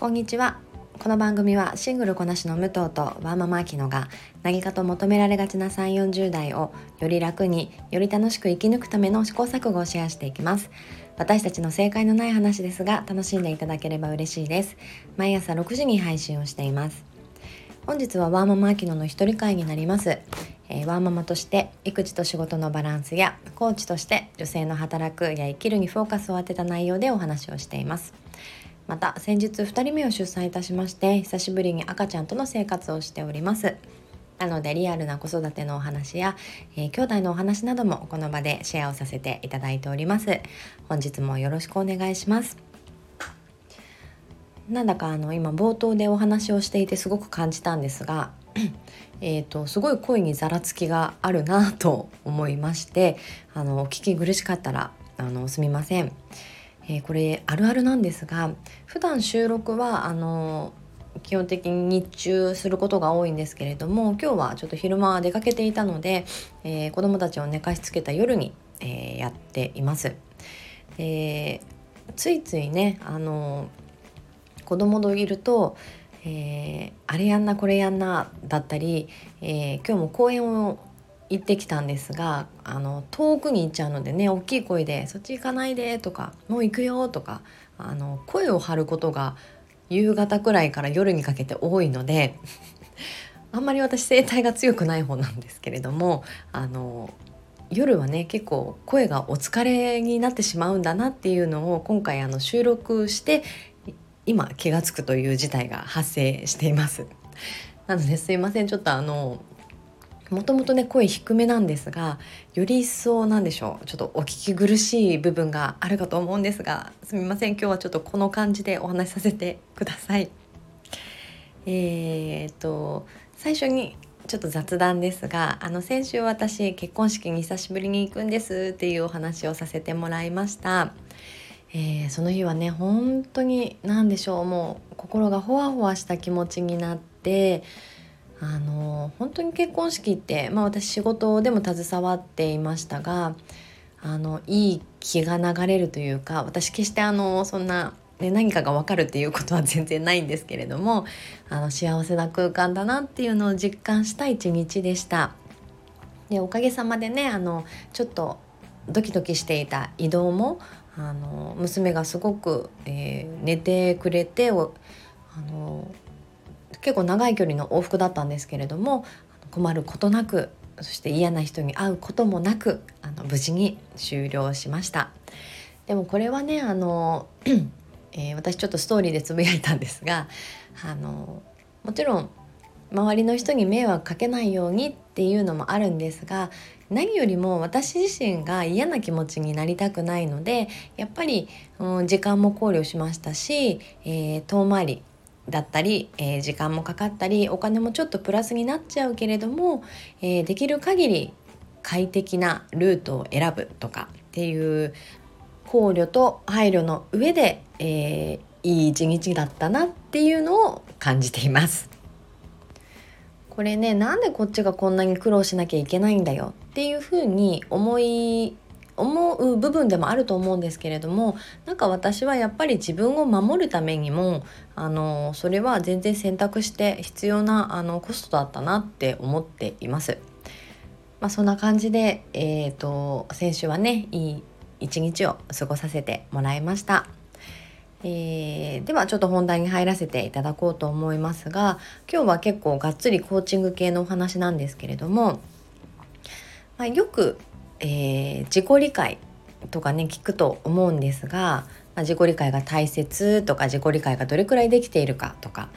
こんにちは。この番組はシングルこなしの武藤とワーママアキノが何かと求められがちな3 4 0代をより楽により楽しく生き抜くための試行錯誤をシェアしていきます。私たちの正解のない話ですが楽しんでいただければ嬉しいです。毎朝6時に配信をしています。本日はワーママアキノの一人会になります。えー、ワーママとして育児と仕事のバランスやコーチとして女性の働くや生きるにフォーカスを当てた内容でお話をしています。また先日2人目を出産いたしまして久しぶりに赤ちゃんとの生活をしております。なのでリアルな子育てのお話や、えー、兄弟のお話などもこの場でシェアをさせていただいております。本日もよろしくお願いします。なんだかあの今冒頭でお話をしていてすごく感じたんですがえとすごい声にざらつきがあるなと思いましてあのお聞き苦しかったらあのすみません。えー、これあるあるなんですが普段収録はあの基本的に日中することが多いんですけれども今日はちょっと昼間出かけていたので、えー、子供たちを寝かしつけた夜に、えー、やっています。でついついねあの子供といると、えー、あれやんなこれやんなだったり、え今日も公園を行ってきたんですがあの遠くに行っちゃうのでね大きい声で「そっち行かないで」とか「もう行くよ」とかあの声を張ることが夕方くらいから夜にかけて多いので あんまり私声帯が強くない方なんですけれどもあの夜はね結構声がお疲れになってしまうんだなっていうのを今回あの収録して今気が付くという事態が発生しています。なのですいませんちょっとあのもともとね声低めなんですがより一層なんでしょうちょっとお聞き苦しい部分があるかと思うんですがすみません今日はちょっとこの感じでお話しさせてください。えー、っと最初にちょっと雑談ですがあの先週私結婚式に久しぶりに行くんですっていうお話をさせてもらいました。えー、その日はね本当に何でしょうもう心がほわほわした気持ちになってあの本当に結婚式って、まあ、私仕事でも携わっていましたがあのいい気が流れるというか私決してあのそんな、ね、何かが分かるっていうことは全然ないんですけれどもあの幸せな空間だなっていうのを実感した一日でした。でおかげさまでねあのちょっとドキドキしていた移動もあの娘がすごく、えー、寝てくれてあの結構長い距離の往復だったんですけれども困ることなくそして嫌な人に会うこともなくあの無事に終了しました。でもこれはねあの、えー、私ちょっとストーリーでつぶやいたんですがあのもちろん周りの人に迷惑かけないようにっていうのもあるんですが何よりも私自身が嫌な気持ちになりたくないのでやっぱり、うん、時間も考慮しましたし、えー、遠回りだったり、えー、時間もかかったりお金もちょっとプラスになっちゃうけれども、えー、できる限り快適なルートを選ぶとかっていう考慮と配慮の上で、えー、いい一日だったなっていうのを感じています。これねなんでこっちがこんなに苦労しなきゃいけないんだよっていうふうに思い思う部分でもあると思うんですけれどもなんか私はやっぱり自分を守るためにもあのそれは全然選択して必要なあのコストだったなって思っています。まあ、そんな感じで、えーと、先週はねいい一日を過ごさせてもらいました。えー、ではちょっと本題に入らせていただこうと思いますが今日は結構がっつりコーチング系のお話なんですけれども、まあ、よくえー、自己理解とかね聞くと思うんですが、まあ、自己理解が大切とか自己理解がどれくらいできているかとか、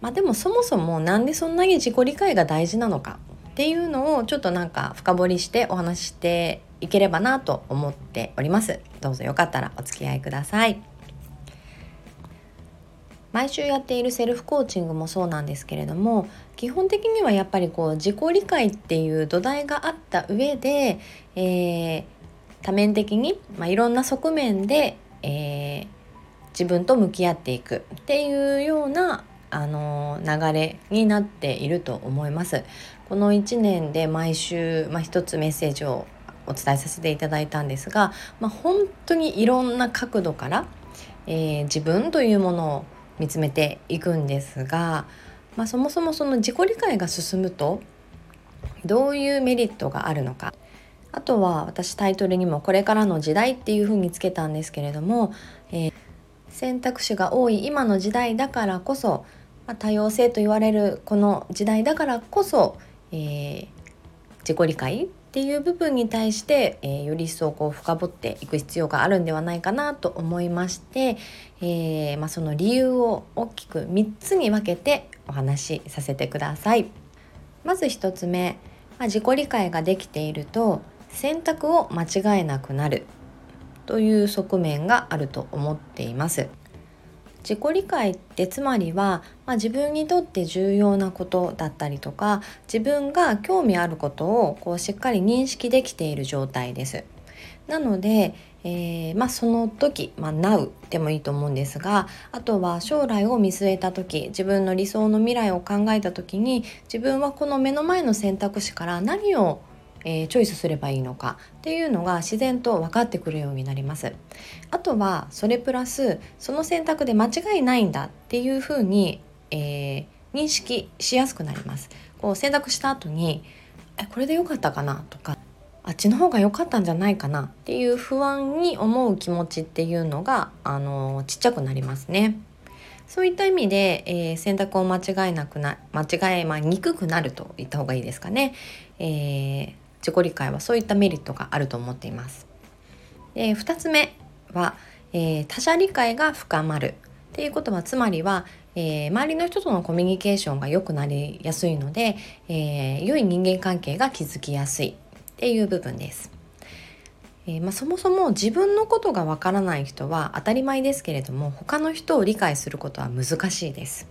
まあ、でもそもそも何でそんなに自己理解が大事なのかっていうのをちょっとなんか深掘りしてお話ししていければなと思っております。どうぞよかったらお付き合いください。毎週やっているセルフコーチングもそうなんですけれども基本的にはやっぱりこう自己理解っていう土台があった上で、えー、多面的に、まあ、いろんな側面で、えー、自分と向き合っていくっていうようなあの流れになっていると思います。この1年で毎週、まあ、一つメッセージをお伝えさせていただいたんですが、まあ、本当にいろんな角度から、えー、自分というものを見つめていくんですが、まあ、そもそもその自己理解が進むとどういうメリットがあるのか。あとは私タイトルにも「これからの時代」っていうふうにつけたんですけれども、えー、選択肢が多い今の時代だからこそ、まあ、多様性と言われるこの時代だからこそ、えー、自己理解っていう部分に対して、えー、より一層こう深掘っていく必要があるんではないかなと思いまして、えー、まあ、その理由を大きく3つに分けてお話しさせてください。まず1つ目、まあ、自己理解ができていると選択を間違えなくなるという側面があると思っています。自己理解ってつまりは、まあ、自分にとって重要なことだったりとか自分が興味あることをこうしっかり認識できている状態です。なので、えー、まあ、その時、まあ、Now でもいいと思うんですがあとは将来を見据えた時自分の理想の未来を考えた時に自分はこの目の前の選択肢から何をえー、チョイスすればいいのかっていうのが自然と分かってくるようになりますあとはそれプラスその選択で間違いないんだっていうふうに、えー、認識しやすくなりますこう選択した後にえこれで良かったかなとかあっちの方が良かったんじゃないかなっていう不安に思う気持ちっていうのがあのちっちゃくなりますね。そういった意味で、えー、選択を間違えなくな間違え、まあ、にくくなると言った方がいいですかね。えー、自己理解はそういったメリットがあると思っています。で2つ目は、えー、他者理解が深まるっていうことはつまりは、えー、周りの人とのコミュニケーションが良くなりやすいので、えー、良い人間関係が築きやすいっていう部分です。えー、まあ、そもそも自分のことがわからない人は当たり前ですけれども他の人を理解することは難しいです。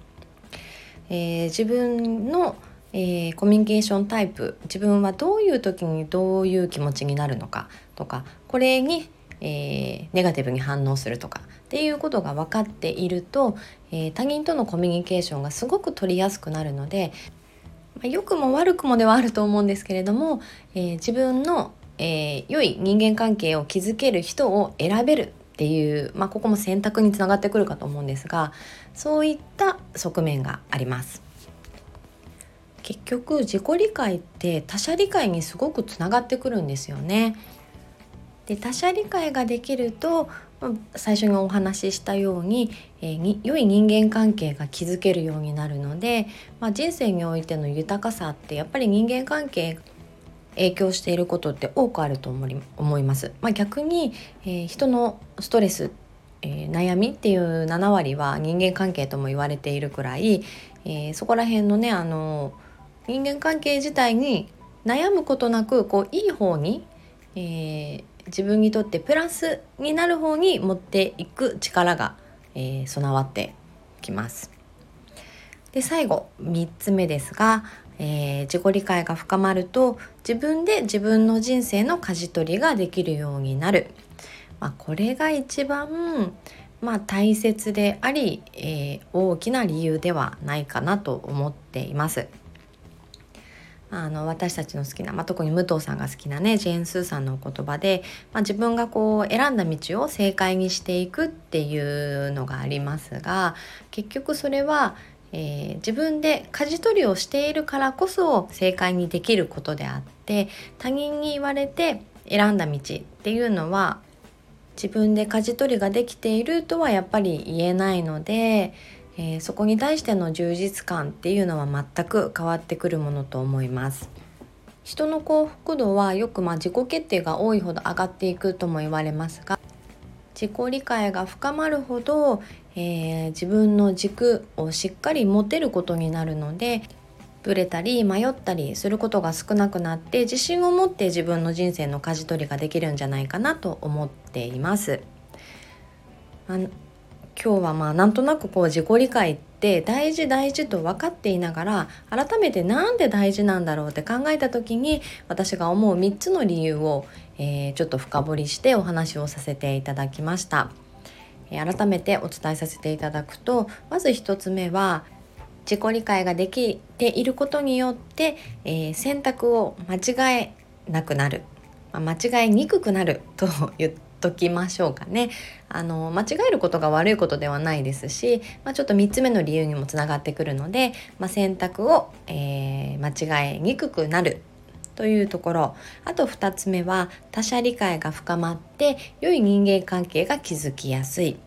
え自分のえー、コミュニケーションタイプ。自分はどういう時にどういう気持ちになるのか。とかこれに、えー、ネガティブに反応するとか。っていうことが分かっていると、えー、他人とのコミュニケーションがすごく取りやすくなるので、まあ、良くも悪くもではあると思うんですけれども、え自分の、え良い人間関係を築ける人を選べるっていう、まあ、ここも選択につながってくるかと思うんですがそういった側面があります。結局自己理解って他者理解にすごくつながってくるんですよね。で他者理解ができると最初にお話ししたように,、えー、に良い人間関係が築けるようになるので、まあ、人生においての豊かさってやっぱり人間関係影響していることって多くあると思います。まあ、逆に、えー、人のストレス、えー、悩みっていう7割は人間関係とも言われているくらい、えー、そこら辺のねあの人間関係自体に悩むことなくこういい方に、えー、自分にとってプラスになる方に持っていく力が、えー、備わってきます。で最後3つ目ですが、えー、自己理解が深まると自分で自分の人生の舵取りができるようになる、まあ、これが一番、まあ、大切であり、えー、大きな理由ではないかなと思っています。あの私たちの好きな、まあ、特に武藤さんが好きなねジェーン・スーさんのお言葉で、まあ、自分がこう選んだ道を正解にしていくっていうのがありますが結局それは、えー、自分で舵取りをしているからこそ正解にできることであって他人に言われて選んだ道っていうのは自分で舵取りができているとはやっぱり言えないのでえー、そこに対しての充実感っていうのは全く変わってくるものと思います。人の幸福度はよくま自己決定が多いほど上がっていくとも言われますが自己理解が深まるほど、えー、自分の軸をしっかり持てることになるのでブレたり迷ったりすることが少なくなって自信を持って自分の人生の舵取りができるんじゃないかなと思っています。今日はまあなんとなくこう自己理解って大事大事と分かっていながら改めて何で大事なんだろうって考えた時に私が思う3つの理由を、え、ちょっと深掘りしてお話をさせていただきました。改めてお伝えさせていただくとまず1つ目は自己理解ができていることによって、えー、選択を間違えなくなる、まあ、間違えにくくなると言ってときましょうかね。あの間違えることが悪いことではないですし、まあ、ちょっと3つ目の理由にもつながってくるので、まあ、選択を、えー、間違えにくくなるというところ。あと2つ目は他者理解が深まって良い人間関係が築きやすい。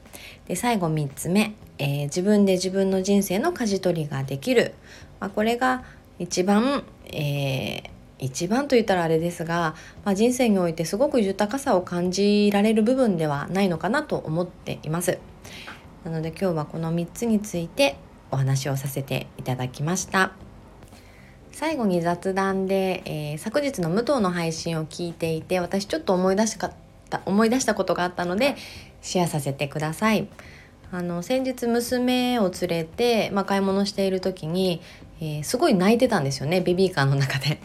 で最後3つ目、えー、自分で自分の人生の舵取りができる、まあ、これが一番、えー、一番と言ったらあれですが、まあ、人生においてすごく豊かさを感じられる部分ではないのかなと思っています。なので今日はこの3つについてお話をさせていただきました。最後に雑談で、えー、昨日の武藤の配信を聞いていて私ちょっと思い出しかった思い出したことがあったのでシェアさせてください。あの先日娘を連れて、まあ、買い物している時に、えー、すごい泣いてたんですよねベビーカーの中で。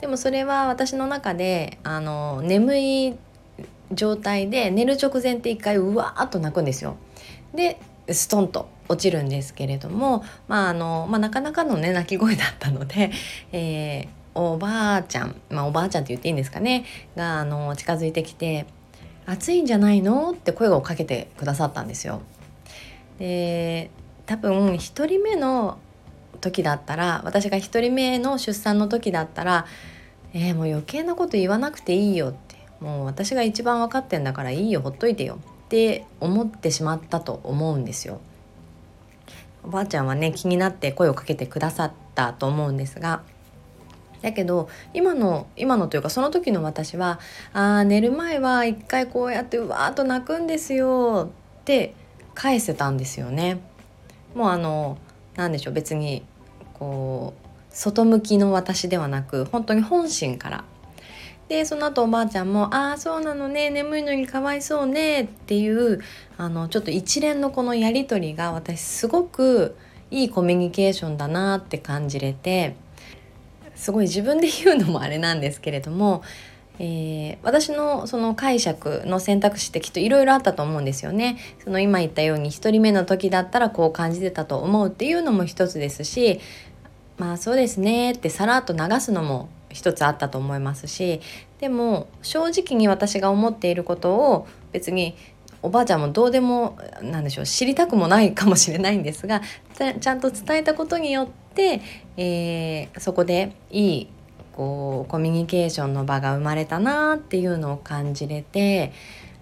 でもそれは私の中であの眠い状態で寝る直前って一回うわーっと泣くんですよ。でストンと落ちるんですけれども、まああのまあ、なかなかのね泣き声だったので、えー、おばあちゃん、まあ、おばあちゃんって言っていいんですかねがあの近づいてきて「暑いんじゃないの?」って声をかけてくださったんですよ。で多分1人目の時だったら私が1人目の出産の時だったら「えー、もう余計なこと言わなくていいよ」って「もう私が一番分かってんだからいいよほっといてよ」って思ってしまったと思うんですよ。おばあちゃんはね気になって声をかけてくださったと思うんですがだけど今の今のというかその時の私は「あ寝る前は一回こうやってうわーっと泣くんですよ」って返せたんですよね。もうあの何でしょう別にこう外向きの私ではなく本当に本心から。でその後おばあちゃんも「ああそうなのね眠いのにかわいそうね」っていうあのちょっと一連のこのやり取りが私すごくいいコミュニケーションだなって感じれてすごい自分で言うのもあれなんですけれども、えー、私のその解釈の選択肢ってきっといろいろあったと思うんですよね。その今言ったように1人目の時だったらこう感じてたと思うっていうのも一つですしまあそうですねってさらっと流すのも一つあったと思いますしでも正直に私が思っていることを別におばあちゃんもどうでもなんでしょう知りたくもないかもしれないんですがちゃんと伝えたことによって、えー、そこでいいこうコミュニケーションの場が生まれたなっていうのを感じれて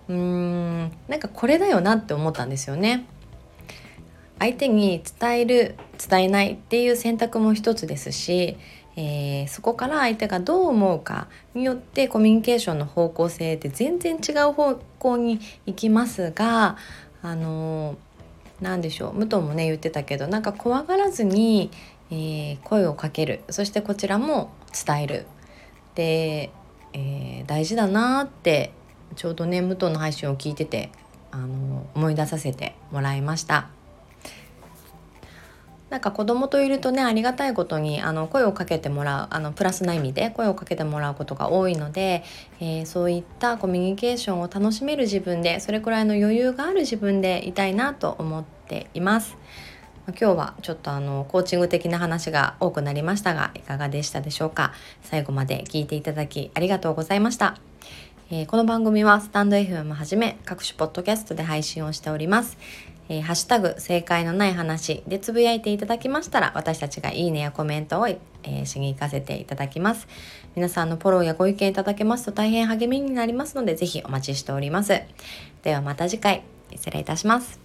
うーんなんかこれだよなって思ったんですよね。相手に伝える伝えないっていう選択も一つですし、えー、そこから相手がどう思うかによってコミュニケーションの方向性って全然違う方向に行きますがあの何でしょう武藤もね言ってたけどなんか怖がらずに、えー、声をかけるそしてこちらも伝えるで、えー、大事だなってちょうどね武藤の配信を聞いててあの思い出させてもらいました。なんか子供といるとねありがたいことにあの声をかけてもらうあのプラスな意味で声をかけてもらうことが多いので、えー、そういったコミュニケーションを楽しめる自分でそれくらいの余裕がある自分でいたいなと思っています。今日はちょっとあのコーチング的な話が多くなりましたがいかがでしたでしょうか？最後まで聞いていただきありがとうございました。えー、この番組はスタンド FM はじめ各種ポッドキャストで配信をしております。えー、ハッシュタグ正解のない話でつぶやいていただきましたら私たちがいいねやコメントを、えー、一緒に行かせていただきます。皆さんのフォローやご意見いただけますと大変励みになりますのでぜひお待ちしております。ではまた次回。失礼いたします。